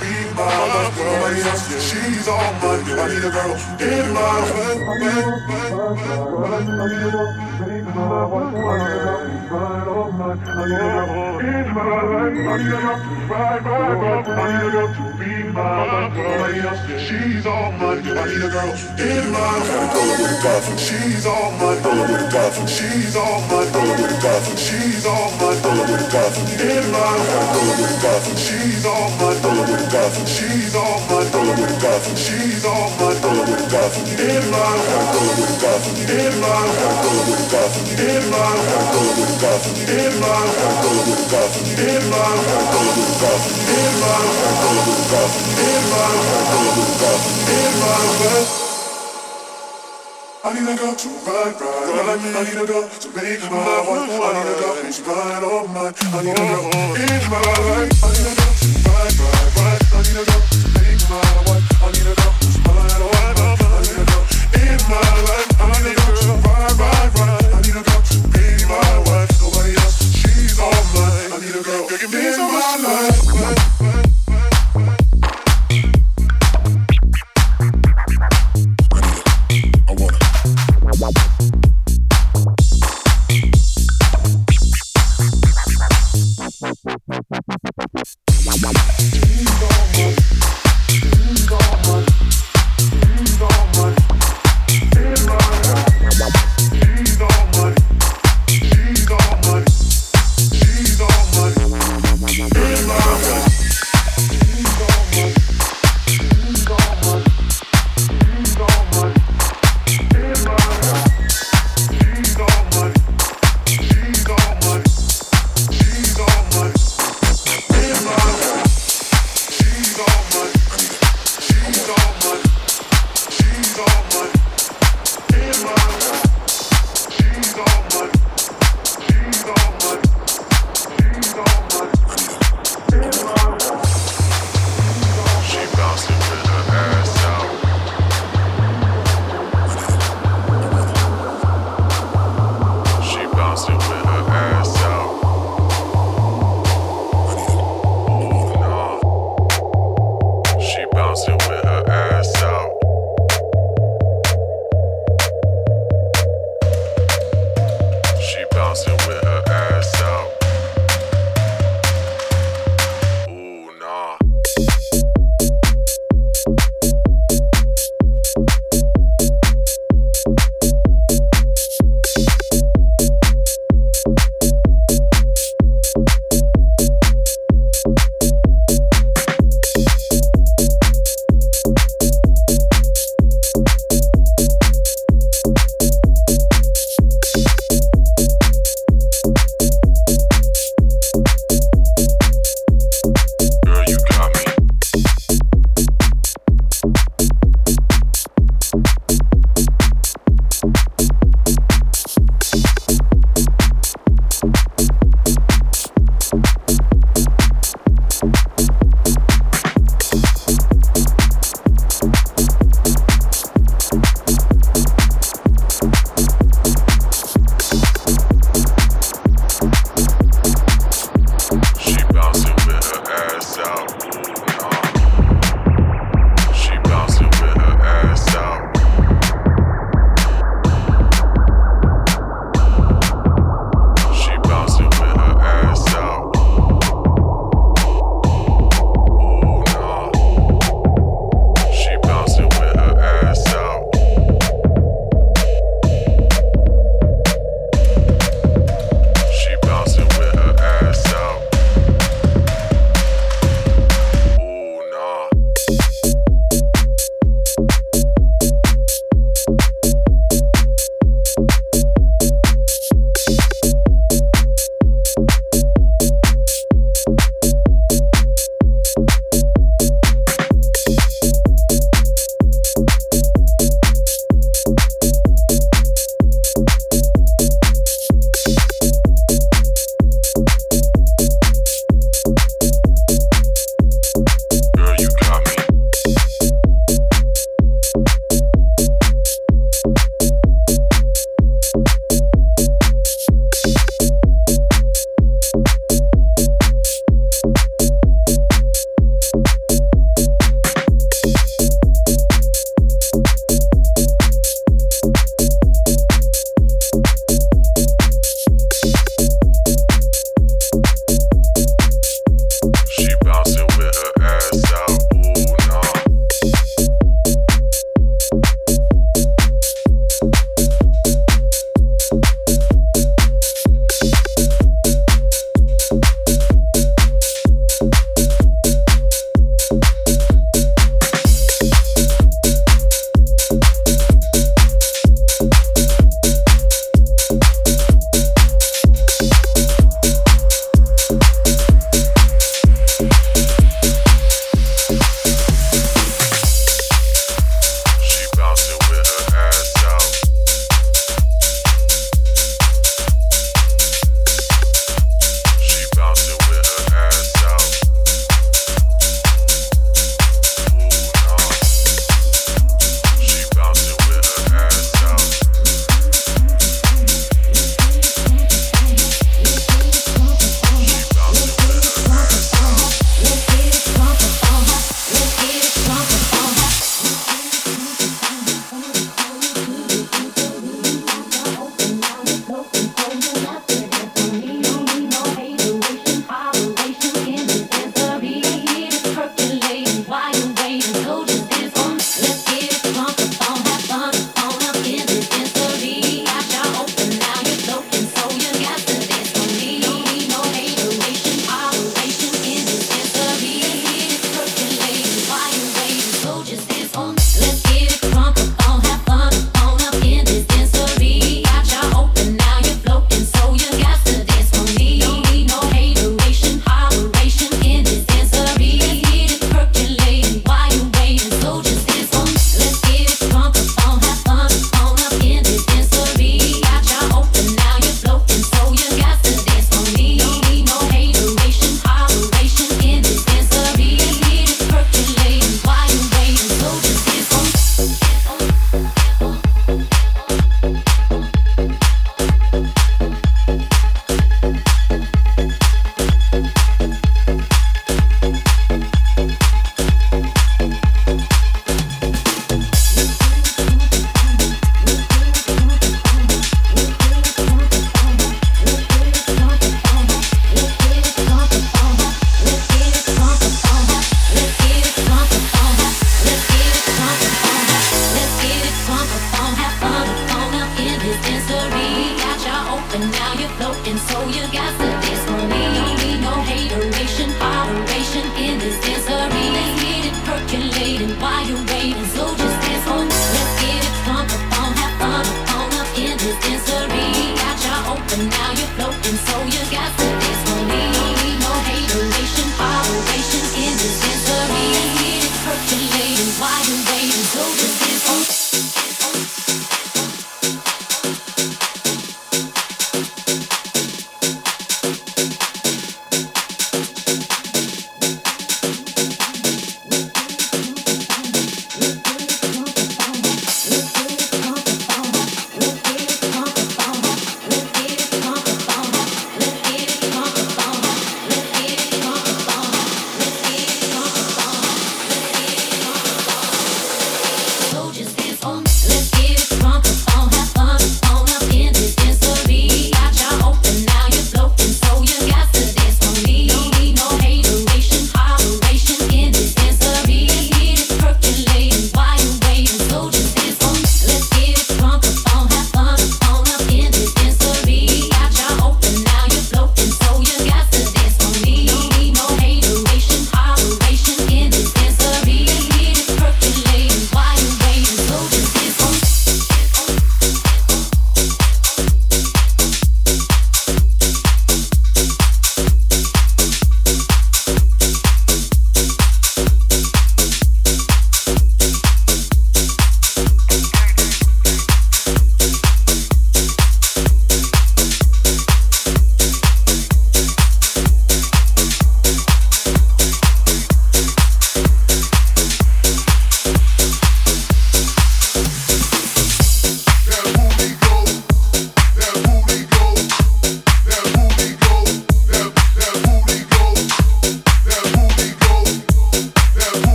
be my love. Nobody else, she's all mine. I need a girl in my life. I need a girl in my life. I need a love in my life. I need a love to ride my love. I need a girl to be my love. Nobody else, she's all mine. I need a girl in my life. Girl with a dolphin, she's all mine. Girl with a dolphin, she's all mine. Girl with a dolphin, she's all mine. Girl with a dolphin in my life. Girl with a dolphin, she's all mine. Girl with a dolphin, she's all mine. Girl with a dolphin, she's all mine. Girl with a dolphin in my life. Girl with a dolphin in my life. Girl with a dolphin in my life. Girl with a dolphin in my life. I need a girl to ride, ride, ride. I need a girl to make my wife. I need a girl who's ride all night. I need a girl in my life. I need a girl to ride, ride, ride. I need a girl to make my wife. I need a girl who's ride all night. I need a girl in my life. I need a girl to ride, ride, ride. I need a girl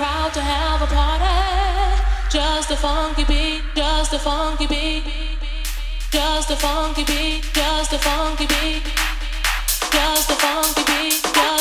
Proud to have a party. Just a funky beat, just a funky beat. Just a funky beat, just a funky beat. Just a funky beat.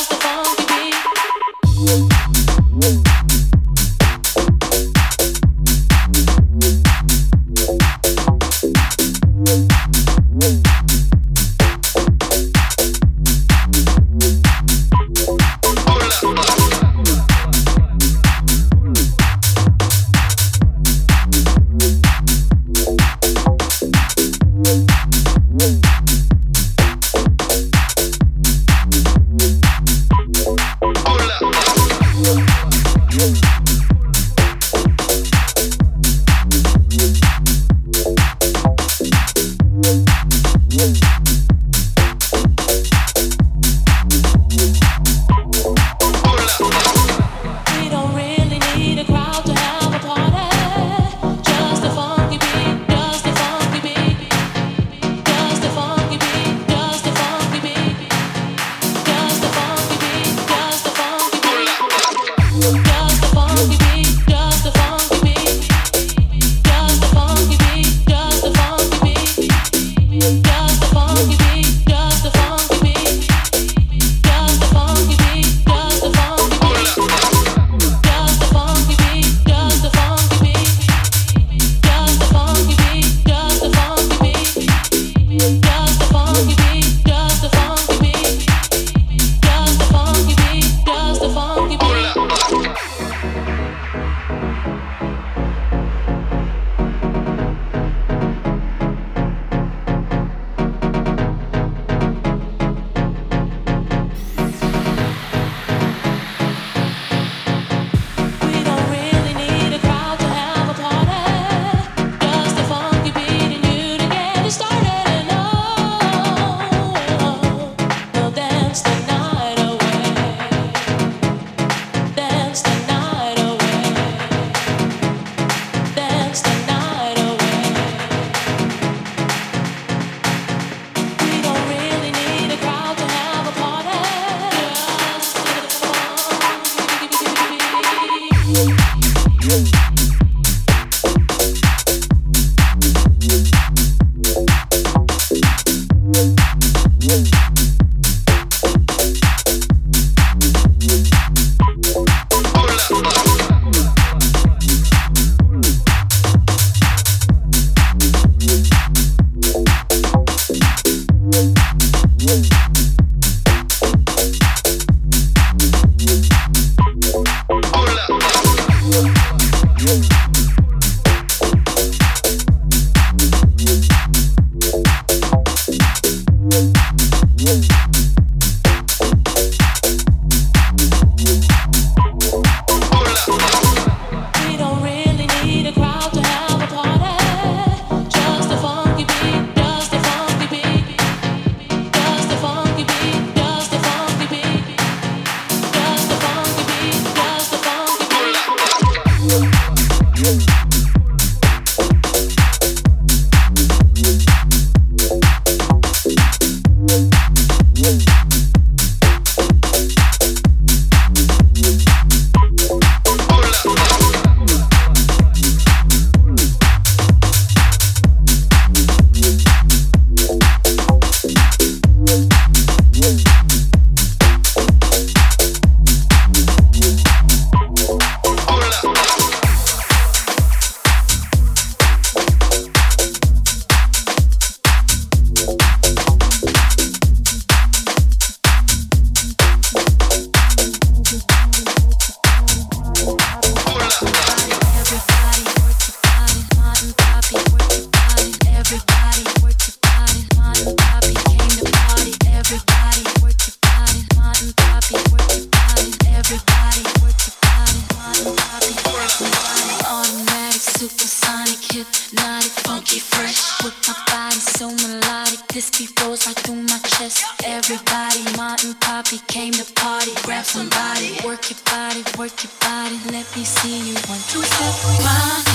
Ya.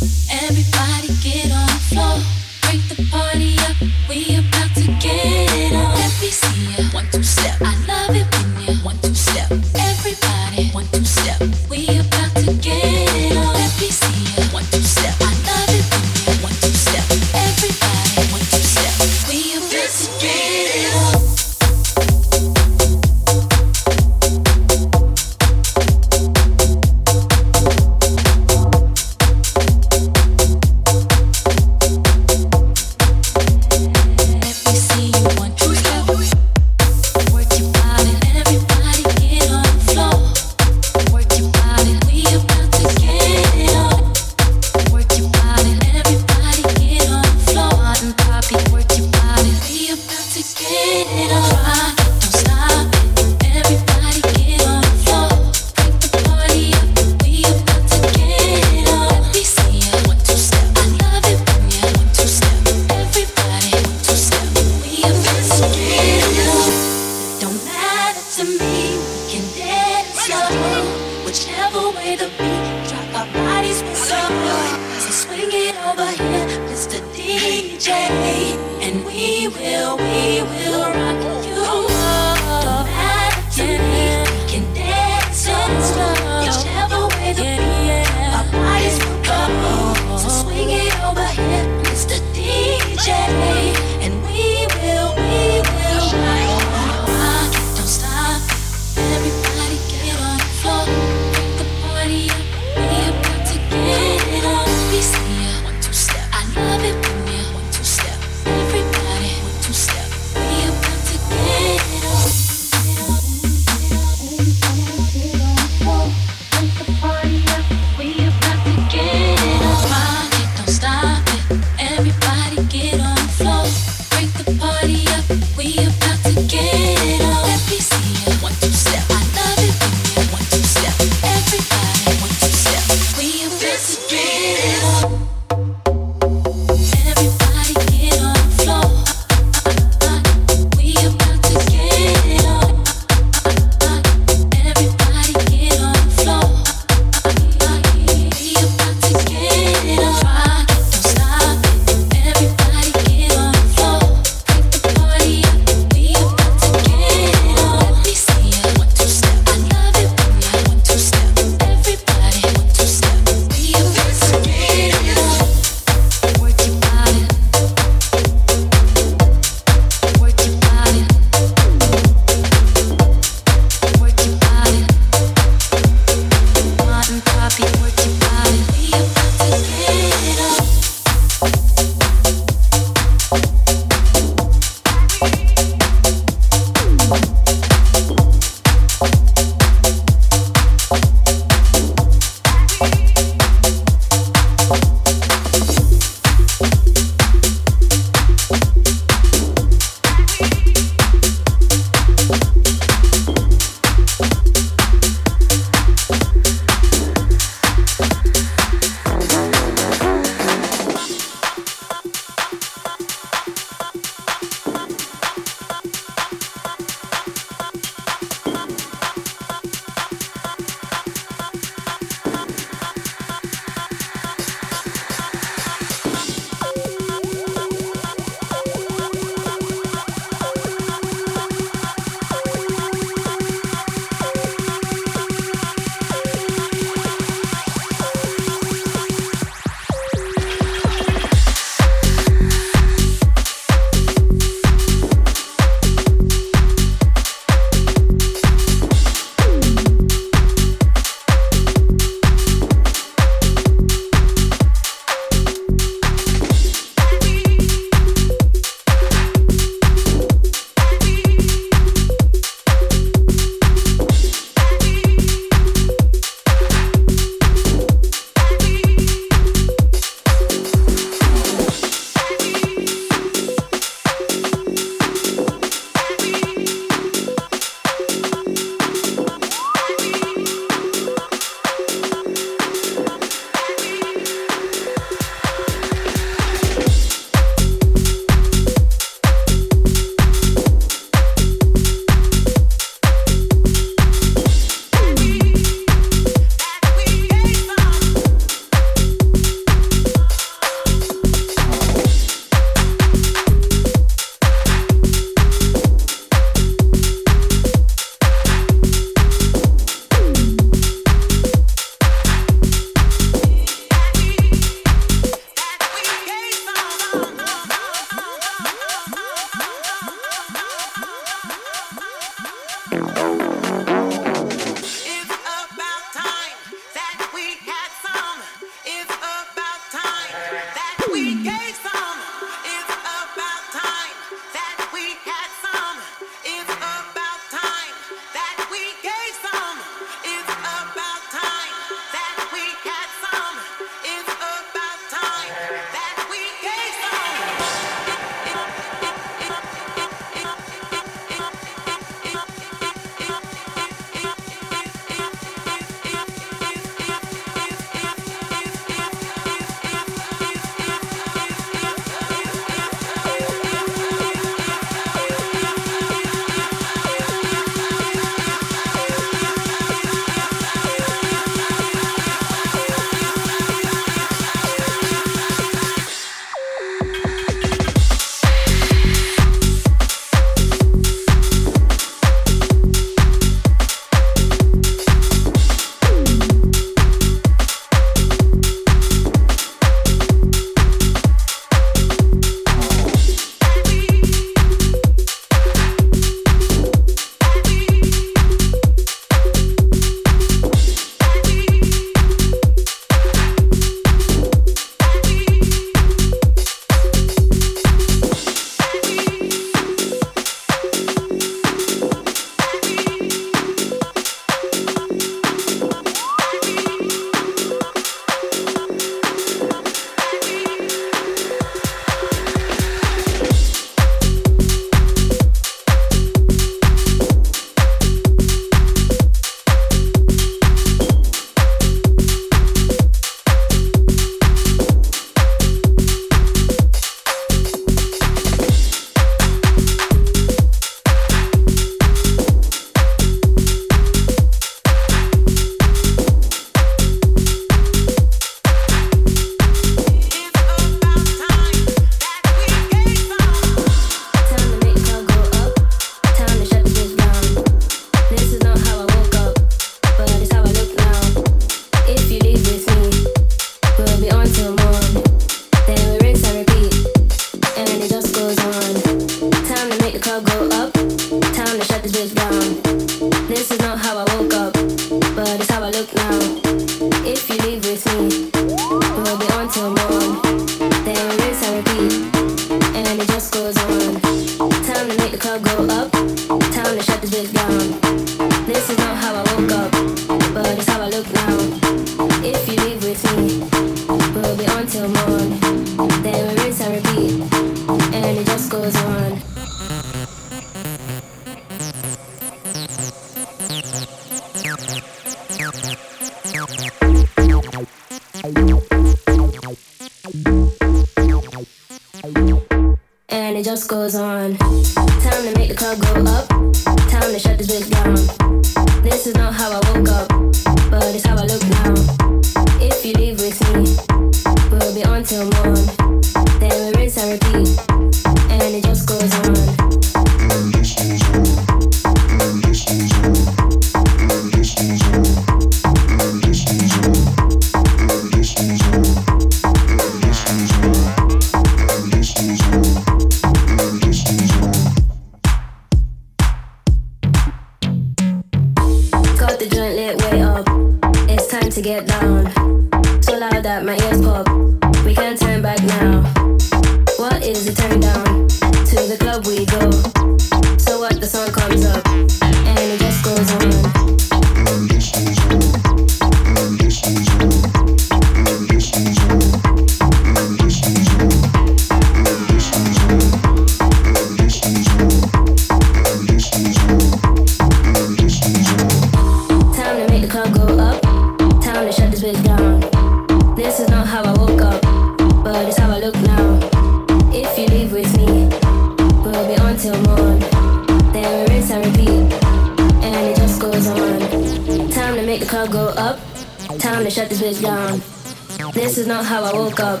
not how I woke up,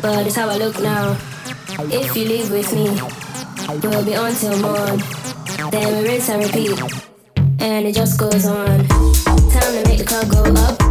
but it's how I look now. If you leave with me, we'll be on till morn. Then we rinse and repeat, and it just goes on. Time to make the club go up.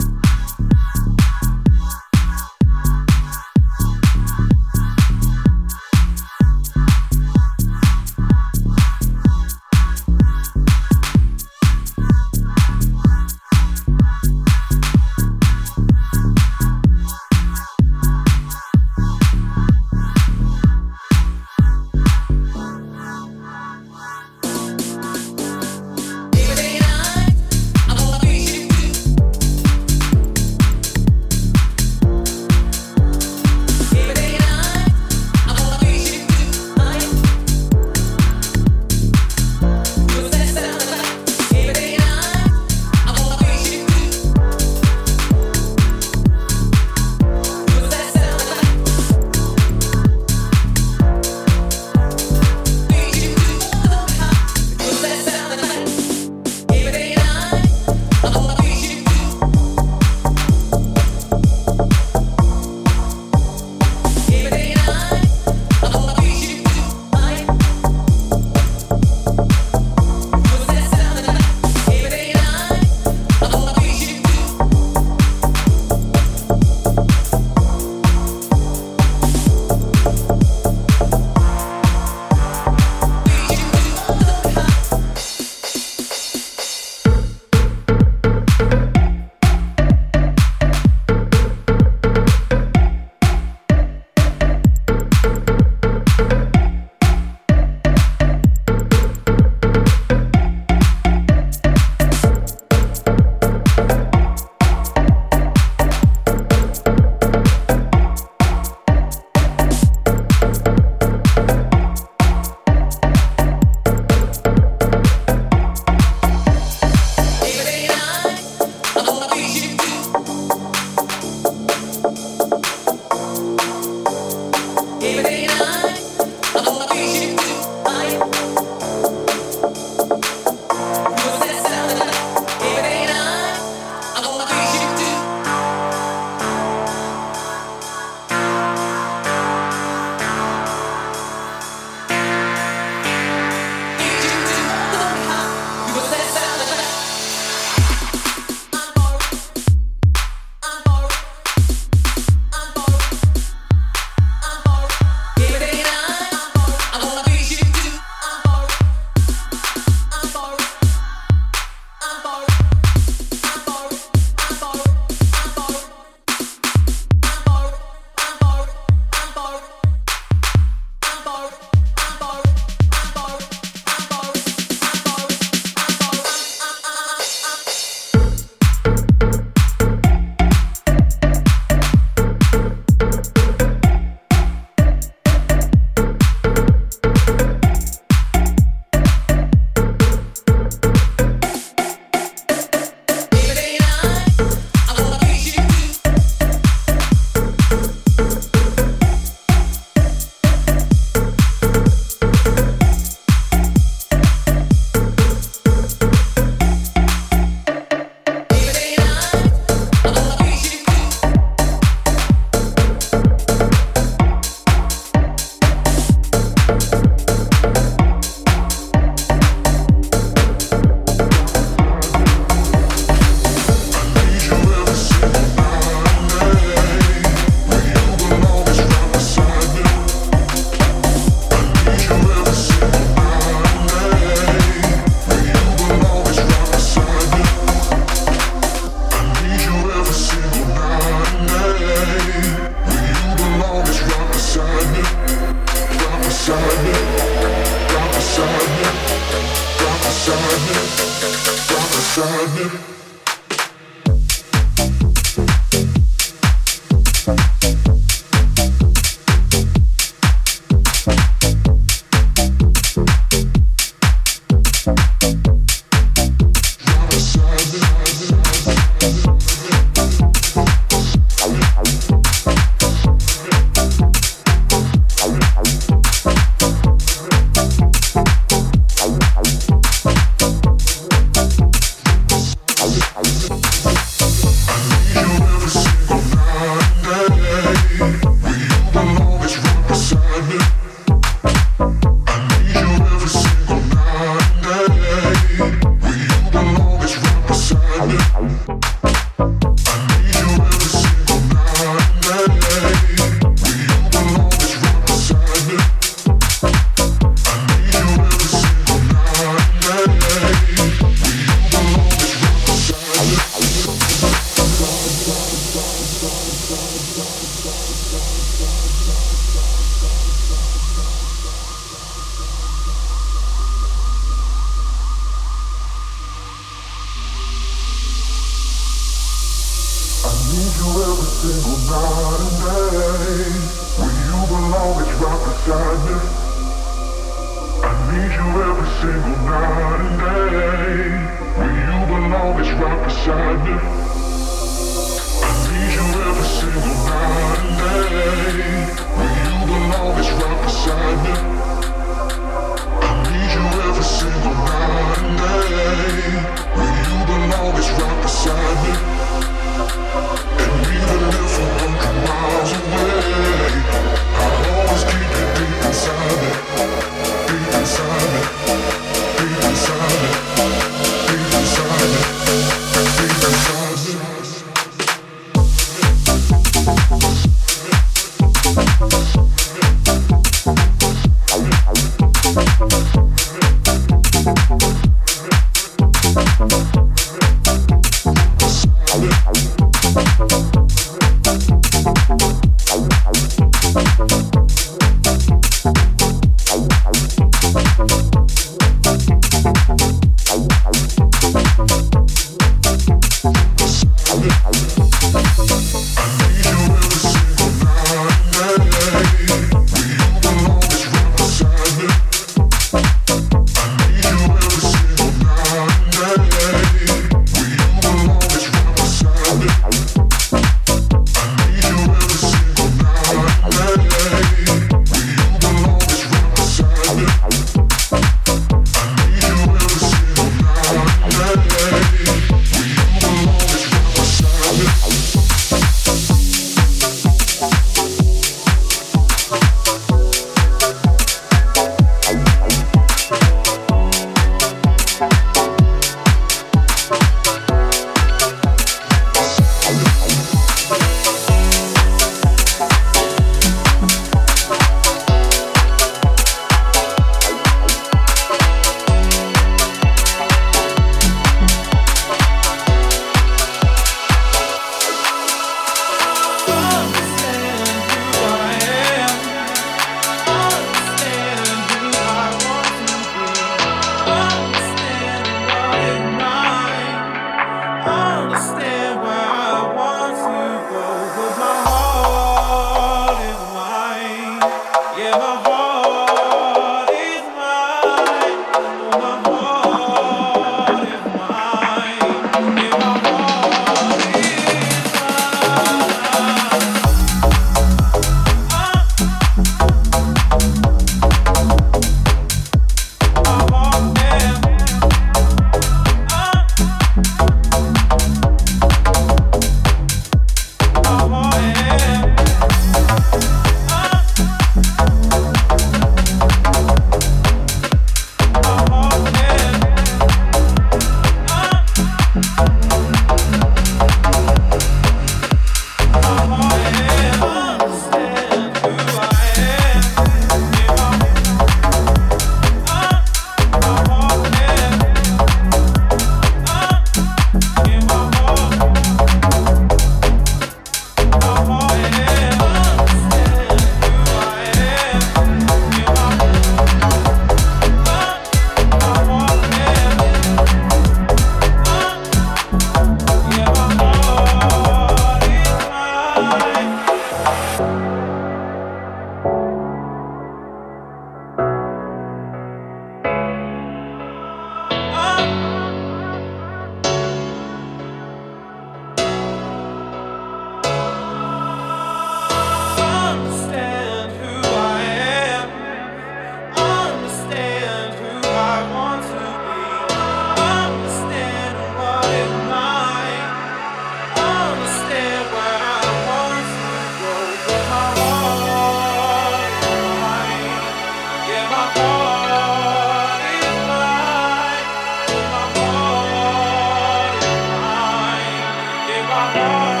Amém.